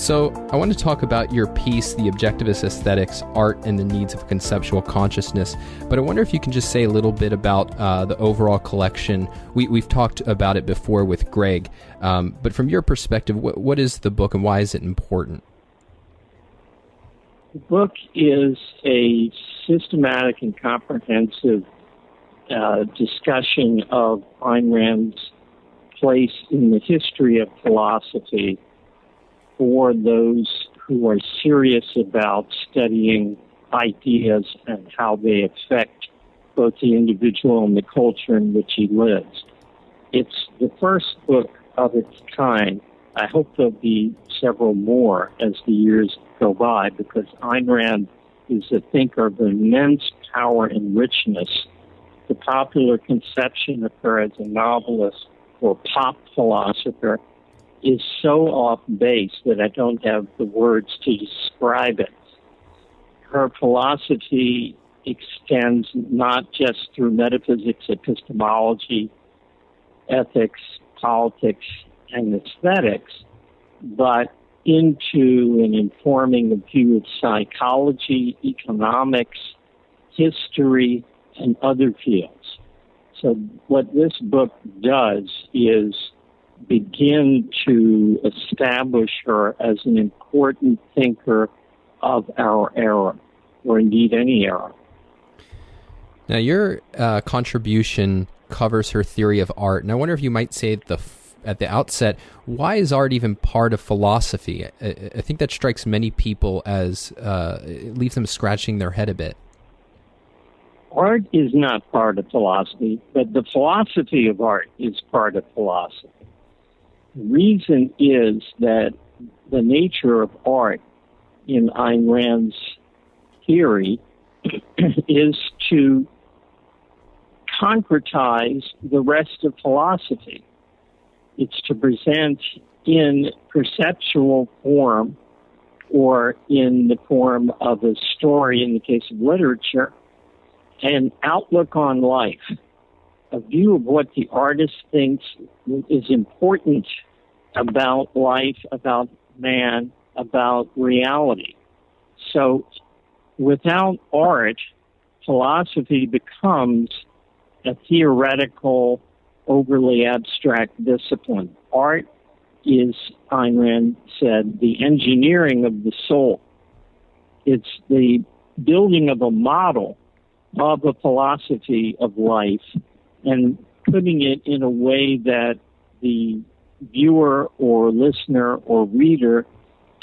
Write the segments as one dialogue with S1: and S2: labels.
S1: So, I want to talk about your piece, The Objectivist Aesthetics Art and the Needs of Conceptual Consciousness. But I wonder if you can just say a little bit about uh, the overall collection. We, have talked about it before with Greg, um, but from your perspective, what, what is the book and why is it important?
S2: The book is a systematic and comprehensive uh, discussion of Ayn Rand's place in the history of philosophy for those who are serious about studying ideas and how they affect both the individual and the culture in which he lives. It's the first book of its kind. I hope there'll be several more as the years go by because Ayn Rand is a thinker of immense power and richness. The popular conception of her as a novelist or pop philosopher is so off base that I don't have the words to describe it. Her philosophy extends not just through metaphysics, epistemology, ethics, politics, and aesthetics, but into and informing the view of psychology, economics, history, and other fields. So, what this book does is begin to establish her as an important thinker of our era, or indeed any era.
S1: Now, your uh, contribution covers her theory of art, and I wonder if you might say the at the outset, why is art even part of philosophy? I, I think that strikes many people as uh, it leaves them scratching their head a bit.
S2: Art is not part of philosophy, but the philosophy of art is part of philosophy. Reason is that the nature of art in Ayn Rand's theory is to concretize the rest of philosophy. It's to present in perceptual form or in the form of a story in the case of literature, an outlook on life, a view of what the artist thinks is important about life, about man, about reality. So without art, philosophy becomes a theoretical overly abstract discipline. Art is, Ayn Rand said, the engineering of the soul. It's the building of a model of a philosophy of life and putting it in a way that the viewer or listener or reader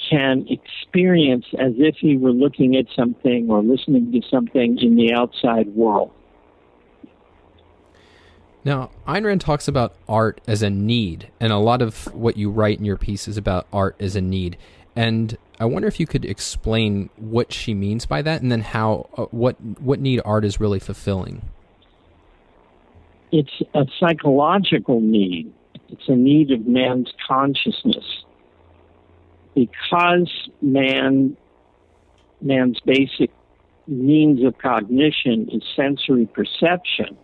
S2: can experience as if he were looking at something or listening to something in the outside world.
S1: Now, Ayn Rand talks about art as a need, and a lot of what you write in your piece is about art as a need. And I wonder if you could explain what she means by that, and then how uh, what what need art is really fulfilling.
S2: It's a psychological need. It's a need of man's consciousness, because man man's basic means of cognition is sensory perception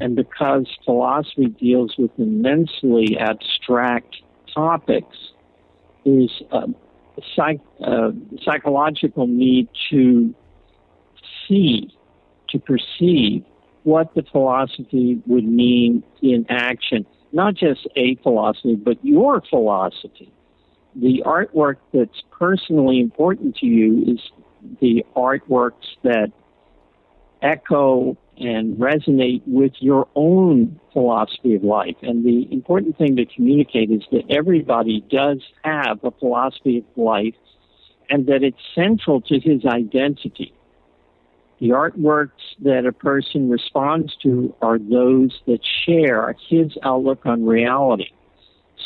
S2: and because philosophy deals with immensely abstract topics, is a psych, uh, psychological need to see, to perceive what the philosophy would mean in action. Not just a philosophy, but your philosophy. The artwork that's personally important to you is the artworks that echo and resonate with your own philosophy of life. And the important thing to communicate is that everybody does have a philosophy of life and that it's central to his identity. The artworks that a person responds to are those that share his outlook on reality.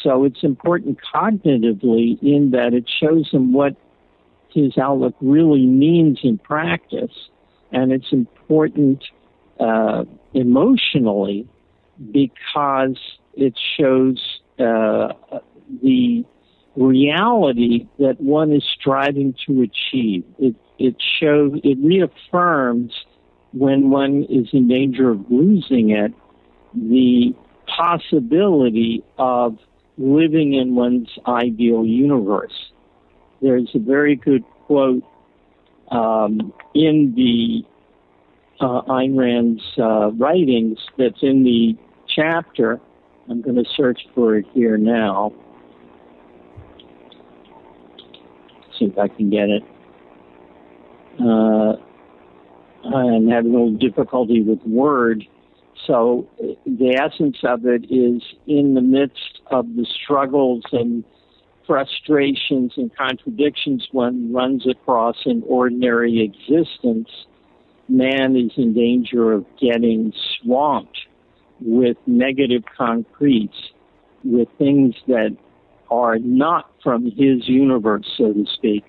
S2: So it's important cognitively in that it shows him what his outlook really means in practice. And it's important uh, emotionally because it shows uh, reality that one is striving to achieve. It, it shows, it reaffirms when one is in danger of losing it, the possibility of living in one's ideal universe. there's a very good quote um, in the uh, Ayn Rand's uh, writings that's in the chapter. I'm going to search for it here now. See if I can get it. Uh, I'm having a little difficulty with Word. So the essence of it is in the midst of the struggles and frustrations and contradictions one runs across in ordinary existence, man is in danger of getting swamped with negative concretes, with things that are not from his universe, so to speak.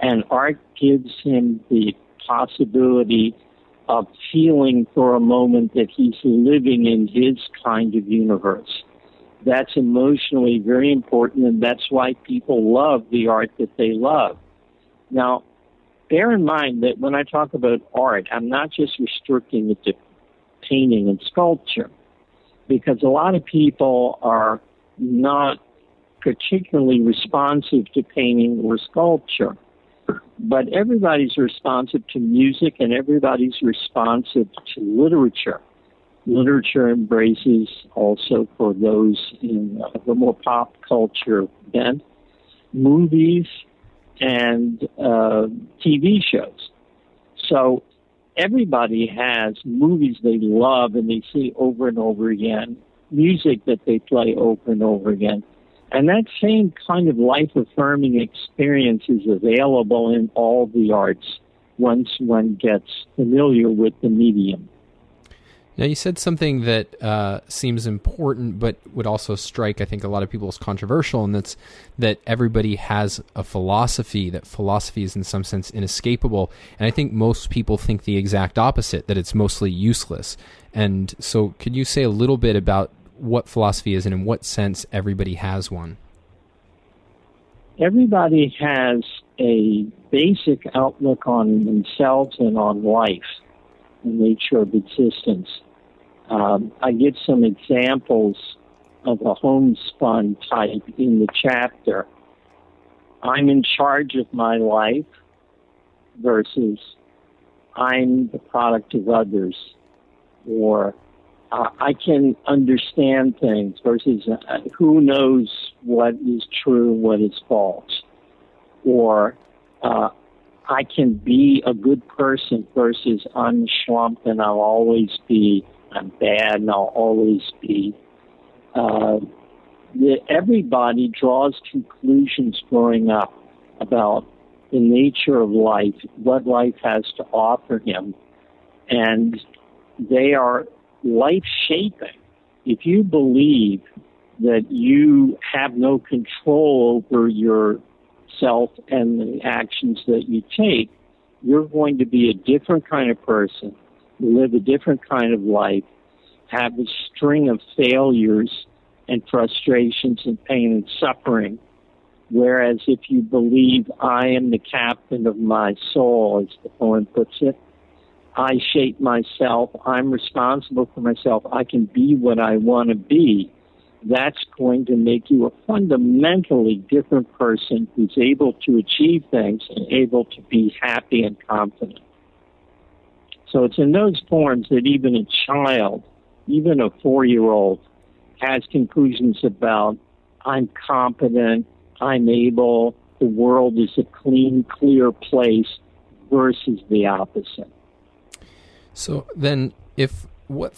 S2: And art gives him the possibility of feeling for a moment that he's living in his kind of universe. That's emotionally very important, and that's why people love the art that they love. Now, bear in mind that when I talk about art, I'm not just restricting it to painting and sculpture, because a lot of people are not particularly responsive to painting or sculpture. But everybody's responsive to music and everybody's responsive to literature. Literature embraces also for those in uh, the more pop culture bent, movies and uh, TV shows. So everybody has movies they love and they see over and over again, music that they play over and over again. And that same kind of life affirming experience is available in all the arts once one gets familiar with the medium.
S1: Now, you said something that uh, seems important, but would also strike, I think, a lot of people as controversial, and that's that everybody has a philosophy, that philosophy is in some sense inescapable. And I think most people think the exact opposite, that it's mostly useless. And so, could you say a little bit about what philosophy is and in what sense everybody has one?
S2: Everybody has a basic outlook on themselves and on life, the nature of existence. Um, I give some examples of a homespun type in the chapter. I'm in charge of my life versus I'm the product of others, or uh, I can understand things versus uh, who knows what is true what is false. Or uh, I can be a good person versus I'm schlumped and I'll always be, I'm bad and I'll always be. Uh, everybody draws conclusions growing up about the nature of life, what life has to offer him, and they are life shaping. If you believe that you have no control over yourself and the actions that you take, you're going to be a different kind of person, live a different kind of life, have a string of failures and frustrations and pain and suffering. Whereas if you believe I am the captain of my soul, as the poem puts it, I shape myself. I'm responsible for myself. I can be what I want to be. That's going to make you a fundamentally different person who's able to achieve things and able to be happy and confident. So it's in those forms that even a child, even a four year old, has conclusions about I'm competent, I'm able, the world is a clean, clear place versus the opposite.
S1: So then, if what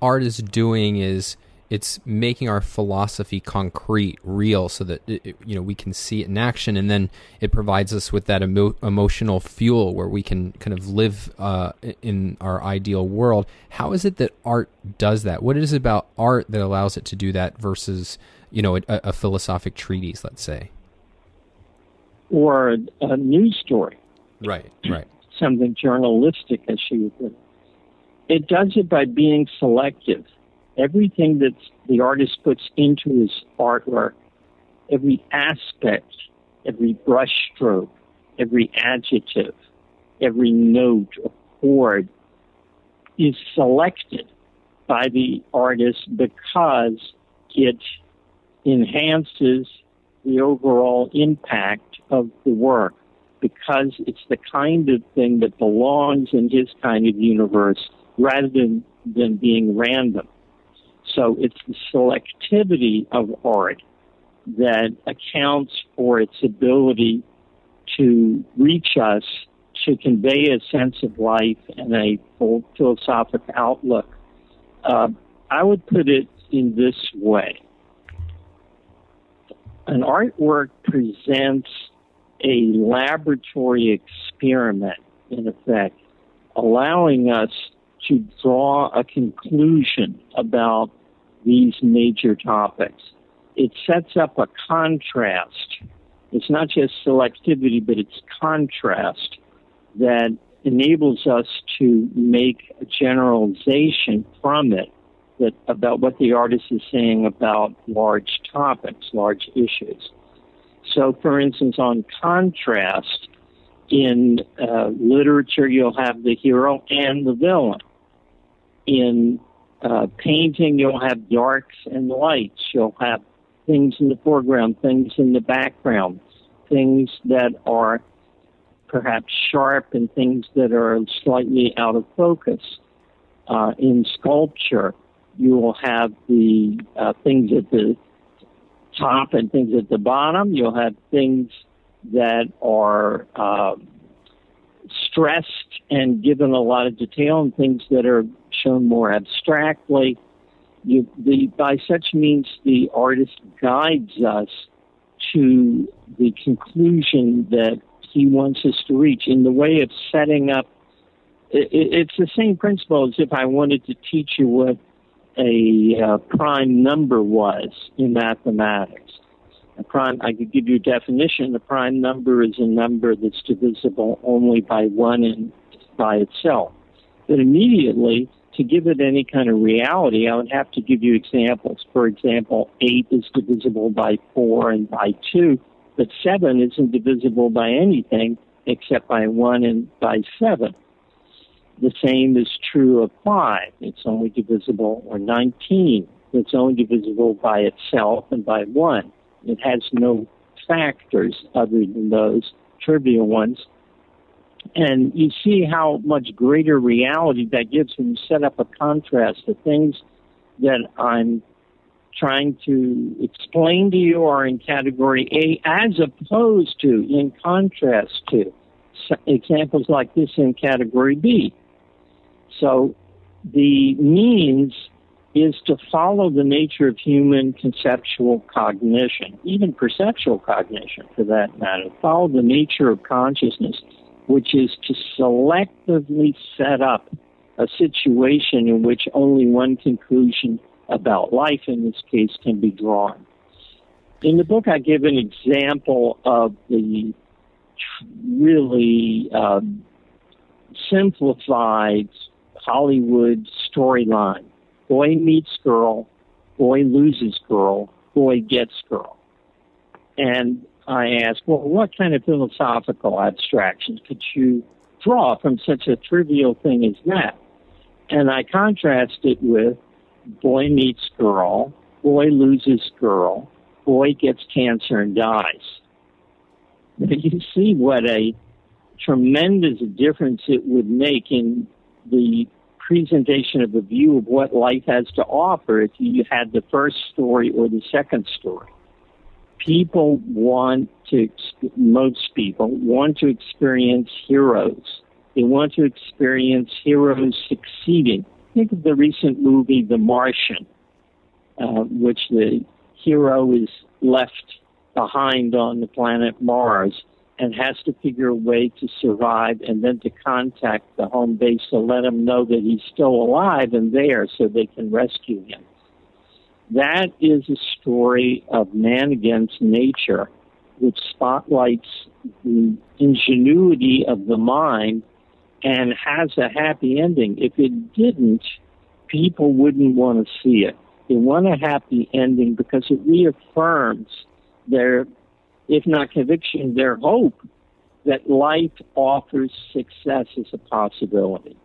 S1: art is doing is it's making our philosophy concrete, real, so that it, you know we can see it in action, and then it provides us with that emo- emotional fuel where we can kind of live uh, in our ideal world. How is it that art does that? What is it about art that allows it to do that versus you know a, a philosophic treatise, let's say,
S2: or a, a news story?
S1: Right, right.
S2: Something journalistic, as she would put it. Does it by being selective. Everything that the artist puts into his artwork, every aspect, every brushstroke, every adjective, every note or chord is selected by the artist because it enhances the overall impact of the work because it's the kind of thing that belongs in his kind of universe rather than, than being random. So it's the selectivity of art that accounts for its ability to reach us, to convey a sense of life and a philosophic outlook. Uh, I would put it in this way. An artwork presents a laboratory experiment, in effect, allowing us to draw a conclusion about these major topics. It sets up a contrast. It's not just selectivity, but it's contrast that enables us to make a generalization from it that about what the artist is saying about large topics, large issues. So, for instance, on contrast, in uh, literature, you'll have the hero and the villain. In uh, painting, you'll have darks and lights. You'll have things in the foreground, things in the background, things that are perhaps sharp and things that are slightly out of focus. Uh, in sculpture, you will have the uh, things at the top and things at the bottom. You'll have things that are uh, stressed and given a lot of detail, and things that are shown more abstractly. You, the, by such means, the artist guides us to the conclusion that he wants us to reach in the way of setting up. It, it's the same principle as if I wanted to teach you what a uh, prime number was in mathematics. A prime, I could give you a definition. A prime number is a number that's divisible only by one and by itself. But immediately, to give it any kind of reality, I would have to give you examples. For example, 8 is divisible by 4 and by 2, but 7 isn't divisible by anything except by 1 and by 7. The same is true of 5. It's only divisible, or 19. It's only divisible by itself and by 1. It has no factors other than those trivial ones. And you see how much greater reality that gives when you set up a contrast. The things that I'm trying to explain to you are in category A as opposed to, in contrast to, examples like this in category B. So the means is to follow the nature of human conceptual cognition, even perceptual cognition for that matter, follow the nature of consciousness, which is to selectively set up a situation in which only one conclusion about life, in this case, can be drawn. In the book, I give an example of the really um, simplified Hollywood storyline. Boy meets girl, boy loses girl, boy gets girl. And I ask, well, what kind of philosophical abstractions could you draw from such a trivial thing as that? And I contrast it with boy meets girl, boy loses girl, boy gets cancer and dies. You see what a tremendous difference it would make in the presentation of a view of what life has to offer if you had the first story or the second story. People want to, most people want to experience heroes. They want to experience heroes succeeding. Think of the recent movie, The Martian, uh, which the hero is left behind on the planet Mars and has to figure a way to survive and then to contact the home base to let them know that he's still alive and there so they can rescue him. That is a story of man against nature, which spotlights the ingenuity of the mind and has a happy ending. If it didn't, people wouldn't want to see it. They want a happy ending because it reaffirms their if not conviction, their hope that life offers success as a possibility.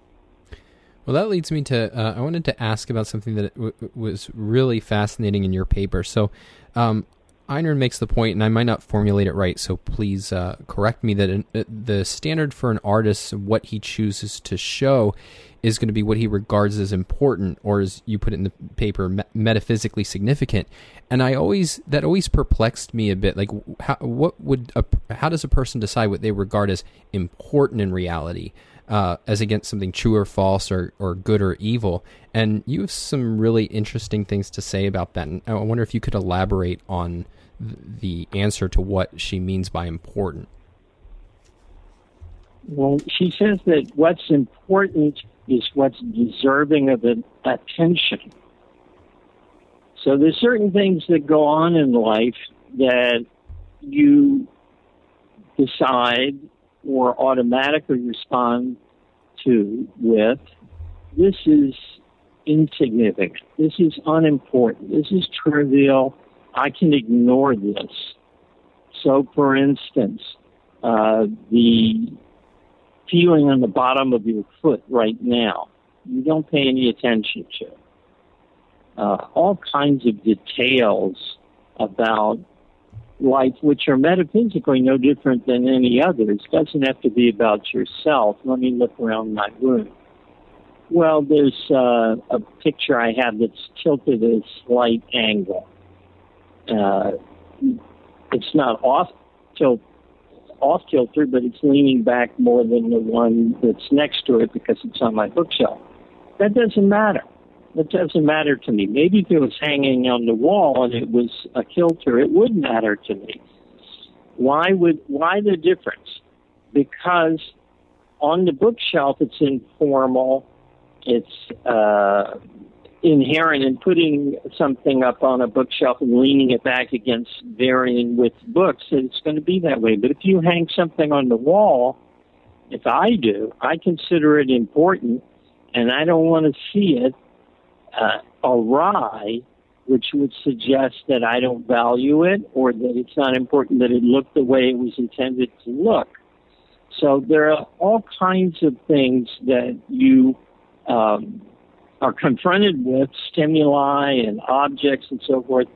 S1: Well, that leads me to uh, I wanted to ask about something that w- was really fascinating in your paper. So, um, makes the point, and I might not formulate it right, so please uh, correct me, that uh, the standard for an artist, what he chooses to show, is going to be what he regards as important, or as you put it in the paper, me- metaphysically significant. And I always that always perplexed me a bit. Like, how, what would a, how does a person decide what they regard as important in reality? uh, as against something true or false or, or good or evil. And you have some really interesting things to say about that. And I wonder if you could elaborate on the answer to what she means by important.
S2: Well, she says that what's important is what's deserving of attention. So there's certain things that go on in life that you decide or automatically respond to with this is insignificant, this is unimportant, this is trivial, I can ignore this. So, for instance, uh, the feeling on the bottom of your foot right now, you don't pay any attention to. Uh, all kinds of details about life, which are metaphysically no different than any others. Doesn't have to be about yourself. Let me look around my room. Well, there's uh, a picture I have that's tilted at a slight angle. Uh, it's not off tilt, off kilter, but it's leaning back more than the one that's next to it because it's on my bookshelf. That doesn't matter. It doesn't matter to me. Maybe if it was hanging on the wall and it was a kilter, it would matter to me. Why would why the difference? Because on the bookshelf it's informal, it's uh, inherent in putting something up on a bookshelf and leaning it back against varying with books. It's going to be that way. But if you hang something on the wall, if I do, I consider it important, and I don't want to see it uh, awry, which would suggest that I don't value it or that it's not important that it look the way it was intended to look. So there are all kinds of things that you um, are confronted with, stimuli and objects and so forth.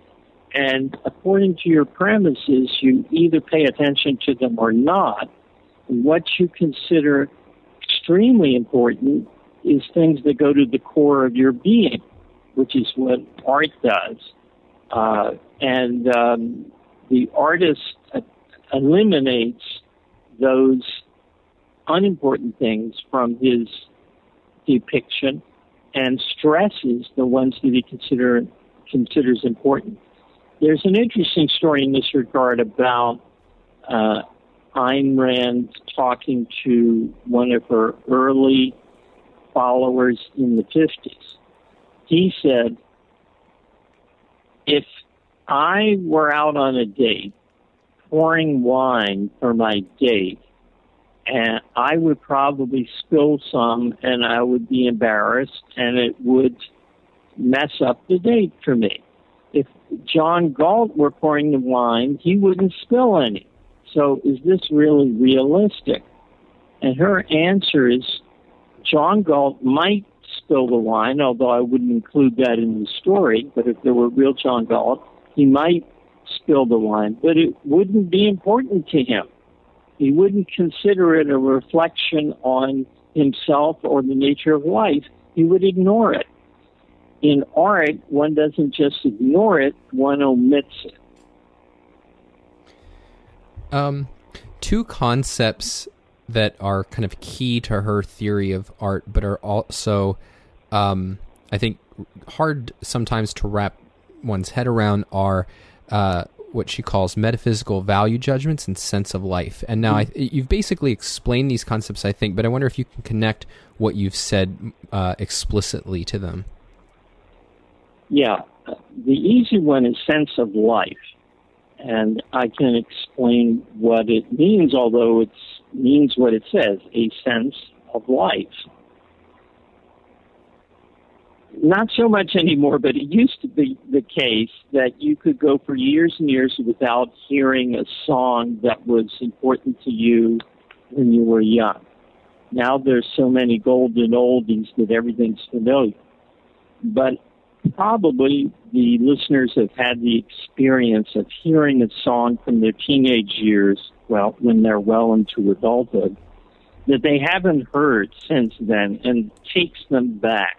S2: And according to your premises, you either pay attention to them or not. What you consider extremely important is things that go to the core of your being, which is what art does. Uh, and um, the artist eliminates those unimportant things from his depiction and stresses the ones that he consider, considers important. There's an interesting story in this regard about uh, Ayn Rand talking to one of her early followers in the 50s. He said, If I were out on a date pouring wine for my date, and I would probably spill some and I would be embarrassed and it would mess up the date for me. If John Galt were pouring the wine, he wouldn't spill any. So is this really realistic? And her answer is John Galt might spill the wine, although I wouldn't include that in the story. But if there were real John Galt, he might spill the wine, but it wouldn't be important to him. He wouldn't consider it a reflection on himself or the nature of life. He would ignore it. In art, one doesn't just ignore it, one omits it.
S1: Um, two concepts that are kind of key to her theory of art, but are also, um, I think, hard sometimes to wrap one's head around are uh, what she calls metaphysical value judgments and sense of life. And now I, you've basically explained these concepts, I think, but I wonder if you can connect what you've said uh, explicitly to them.
S2: Yeah, the easy one is sense of life and I can explain what it means, although it means what it says a sense of life. Not so much anymore, but it used to be the case that you could go for years and years without hearing a song that was important to you when you were young. Now there's so many golden oldies that everything's familiar. But probably the listeners have had the experience of hearing a song from their teenage years, well, when they're well into adulthood, that they haven't heard since then and takes them back.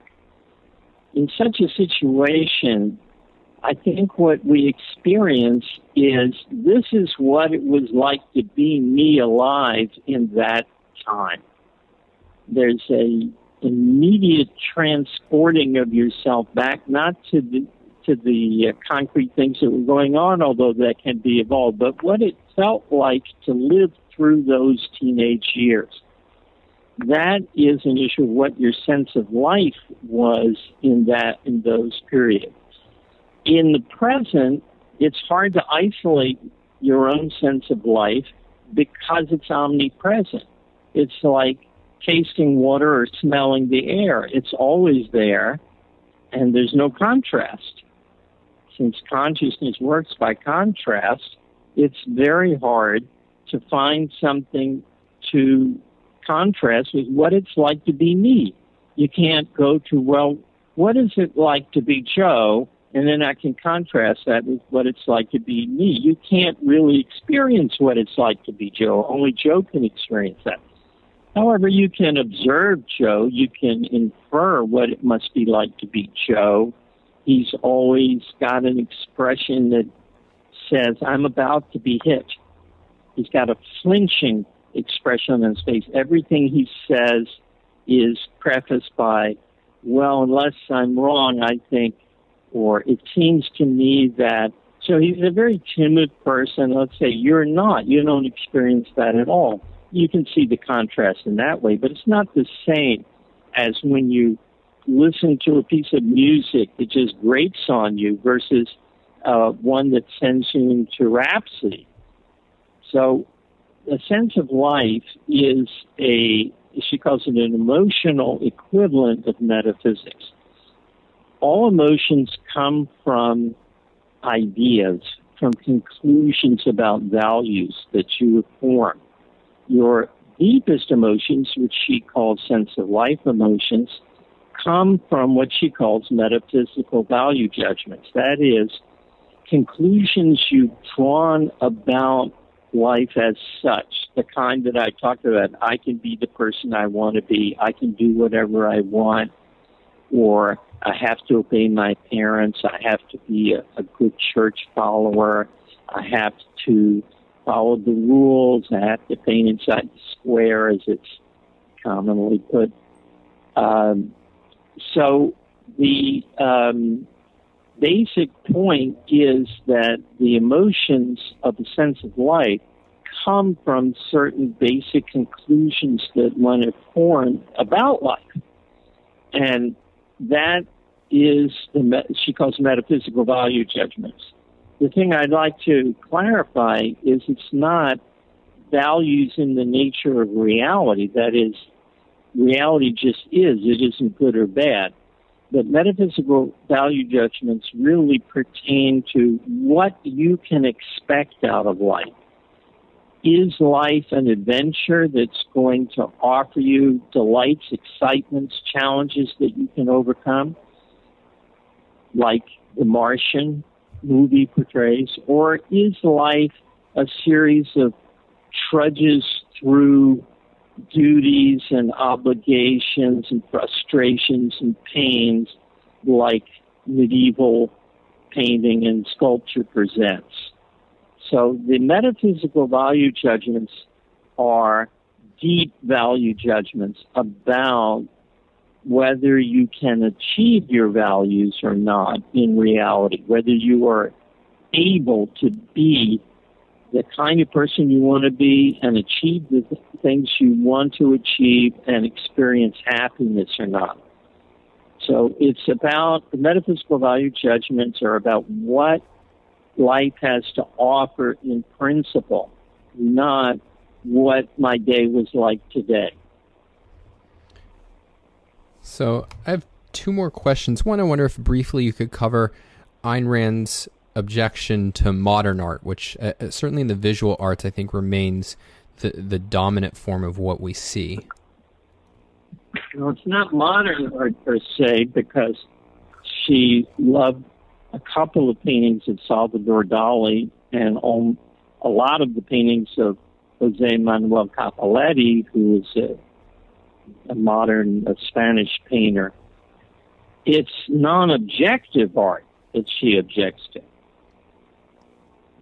S2: In such a situation, I think what we experience is this is what it was like to be me alive in that time. There's a immediate transporting of yourself back, not to the to the uh, concrete things that were going on, although that can be evolved, but what it felt like to live through those teenage years. That is an issue of what your sense of life was in that in those periods. In the present, it's hard to isolate your own sense of life because it's omnipresent. It's like tasting water or smelling the air. It's always there, and there's no contrast. Since consciousness works by contrast, it's very hard to find something to contrast with what it's like to be me. You can't go to, well, what is it like to be Joe? And then I can contrast that with what it's like to be me. You can't really experience what it's like to be Joe. Only Joe can experience that. However, you can observe Joe. You can infer what it must be like to be Joe. He's always got an expression that says, I'm about to be hit. He's got a flinching expression on his face. Everything he says is prefaced by, well, unless I'm wrong, I think, or it seems to me that. So he's a very timid person. Let's say you're not. You don't experience that at all you can see the contrast in that way, but it's not the same as when you listen to a piece of music that just grates on you versus uh, one that sends you into rhapsody. So, a sense of life is a, she calls it an emotional equivalent of metaphysics. All emotions come from ideas, from conclusions about values that you formed your deepest emotions, which she calls sense of life emotions, come from what she calls metaphysical value judgments. That is, conclusions you've drawn about life as such, the kind that I talked about. I can be the person I want to be, I can do whatever I want, or I have to obey my parents, I have to be a, a good church follower, I have to follow the rules. I have to paint inside the square, as it's commonly put. Um, so the um, basic point is that the emotions of the sense of life come from certain basic conclusions that one has formed about life. And that is the, she calls metaphysical value judgments the thing I'd like to clarify is it's not values in the nature of reality. That is, reality just is. It isn't good or bad. But metaphysical value judgments really pertain to what you can expect out of life. Is life an adventure that's going to offer you delights, excitements, challenges that you can overcome? Like The Martian, movie portrays, or is life a series of trudges through duties and obligations and frustrations and pains like medieval painting and sculpture presents? So the metaphysical value judgments are deep value judgments about whether you can achieve your values or not in reality, whether you are able to be the kind of person you want to be and achieve the things you want to achieve and experience happiness or not. So it's about the metaphysical value judgments are about what life has to offer in principle, not what my day was like today.
S1: So I have two more questions. One, I wonder if briefly you could cover Ayn Rand's objection to modern art, which uh, uh, certainly in the visual arts, I think remains the the dominant form of what we see.
S2: Well, it's not modern art per se because she loved a couple of paintings of Salvador Dali and a lot of the paintings of Jose Manuel Capuletti, who is a, a modern a Spanish painter. It's non objective art that she objects to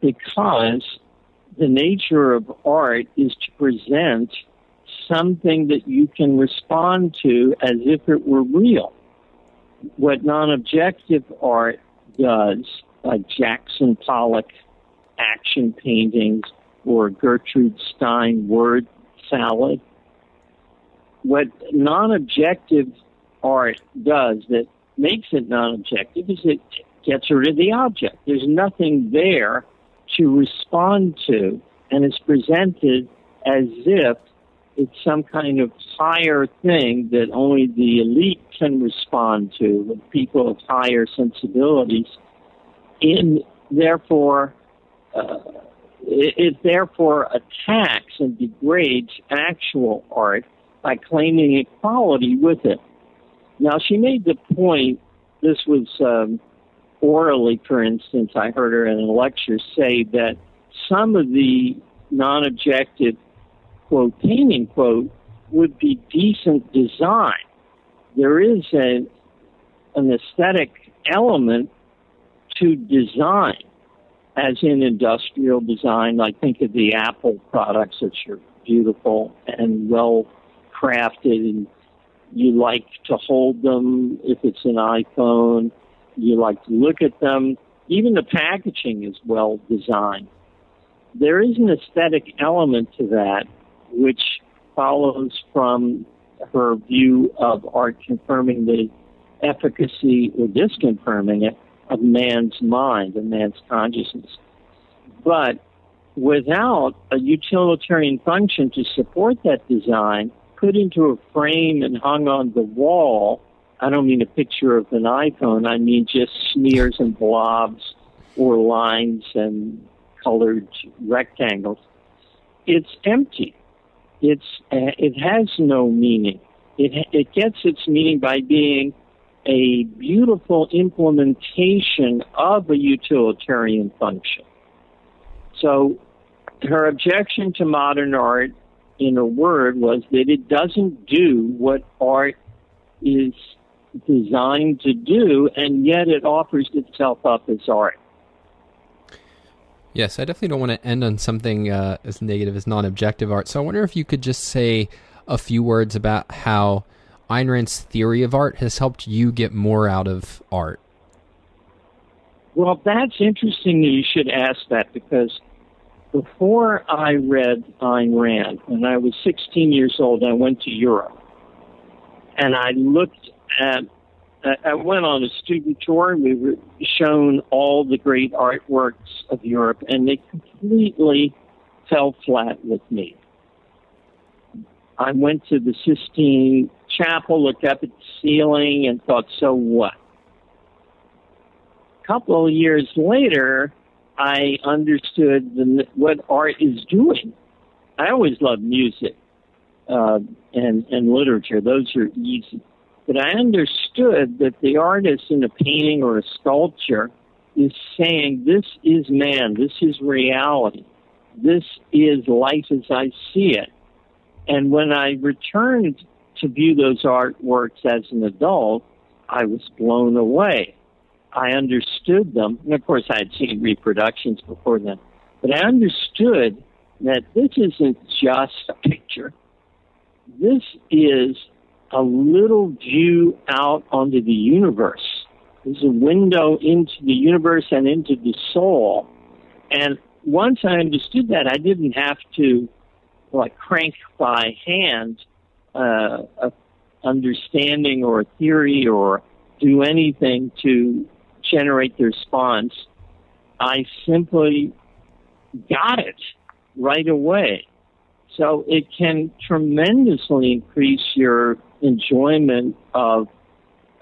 S2: because the nature of art is to present something that you can respond to as if it were real. What non objective art does, like Jackson Pollock action paintings or Gertrude Stein word salad, what non objective art does that makes it non objective is it gets rid of the object. There's nothing there to respond to, and it's presented as if it's some kind of higher thing that only the elite can respond to, with people of higher sensibilities. In therefore, uh, it, it therefore attacks and degrades actual art by claiming equality with it. Now, she made the point. This was um, orally, for instance, I heard her in a lecture say that some of the non objective quote painting quote would be decent design. There is a, an aesthetic element to design, as in industrial design. Like think of the Apple products, which are beautiful and well crafted, and you like to hold them if it's an iPhone you like to look at them. Even the packaging is well designed. There is an aesthetic element to that, which follows from her view of art confirming the efficacy or disconfirming it of man's mind and man's consciousness. But without a utilitarian function to support that design, put into a frame and hung on the wall, I don't mean a picture of an iPhone. I mean just smears and blobs or lines and colored rectangles. It's empty. It's uh, it has no meaning. It it gets its meaning by being a beautiful implementation of a utilitarian function. So her objection to modern art, in a word, was that it doesn't do what art is designed to do, and yet it offers itself up as art.
S1: Yes, I definitely don't want to end on something uh, as negative as non objective art. So I wonder if you could just say a few words about how Ayn Rand's theory of art has helped you get more out of art.
S2: Well, that's interesting that you should ask that because before I read Ayn Rand, when I was 16 years old, I went to Europe and I looked and I went on a student tour and we were shown all the great artworks of Europe, and they completely fell flat with me. I went to the Sistine Chapel, looked up at the ceiling, and thought, so what? A couple of years later, I understood the, what art is doing. I always loved music uh, and, and literature, those are easy but I understood that the artist in a painting or a sculpture is saying, This is man, this is reality, this is life as I see it. And when I returned to view those artworks as an adult, I was blown away. I understood them. And of course, I had seen reproductions before then. But I understood that this isn't just a picture. This is a little view out onto the universe. There's a window into the universe and into the soul. And once I understood that, I didn't have to like crank by hand uh, a understanding or a theory or do anything to generate the response. I simply got it right away. So it can tremendously increase your enjoyment of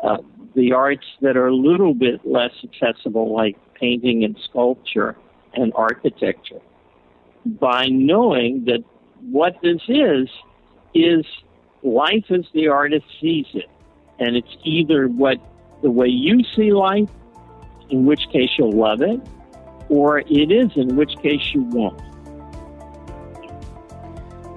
S2: uh, the arts that are a little bit less accessible, like painting and sculpture and architecture, by knowing that what this is is life as the artist sees it. And it's either what the way you see life, in which case you'll love it, or it is, in which case you won't.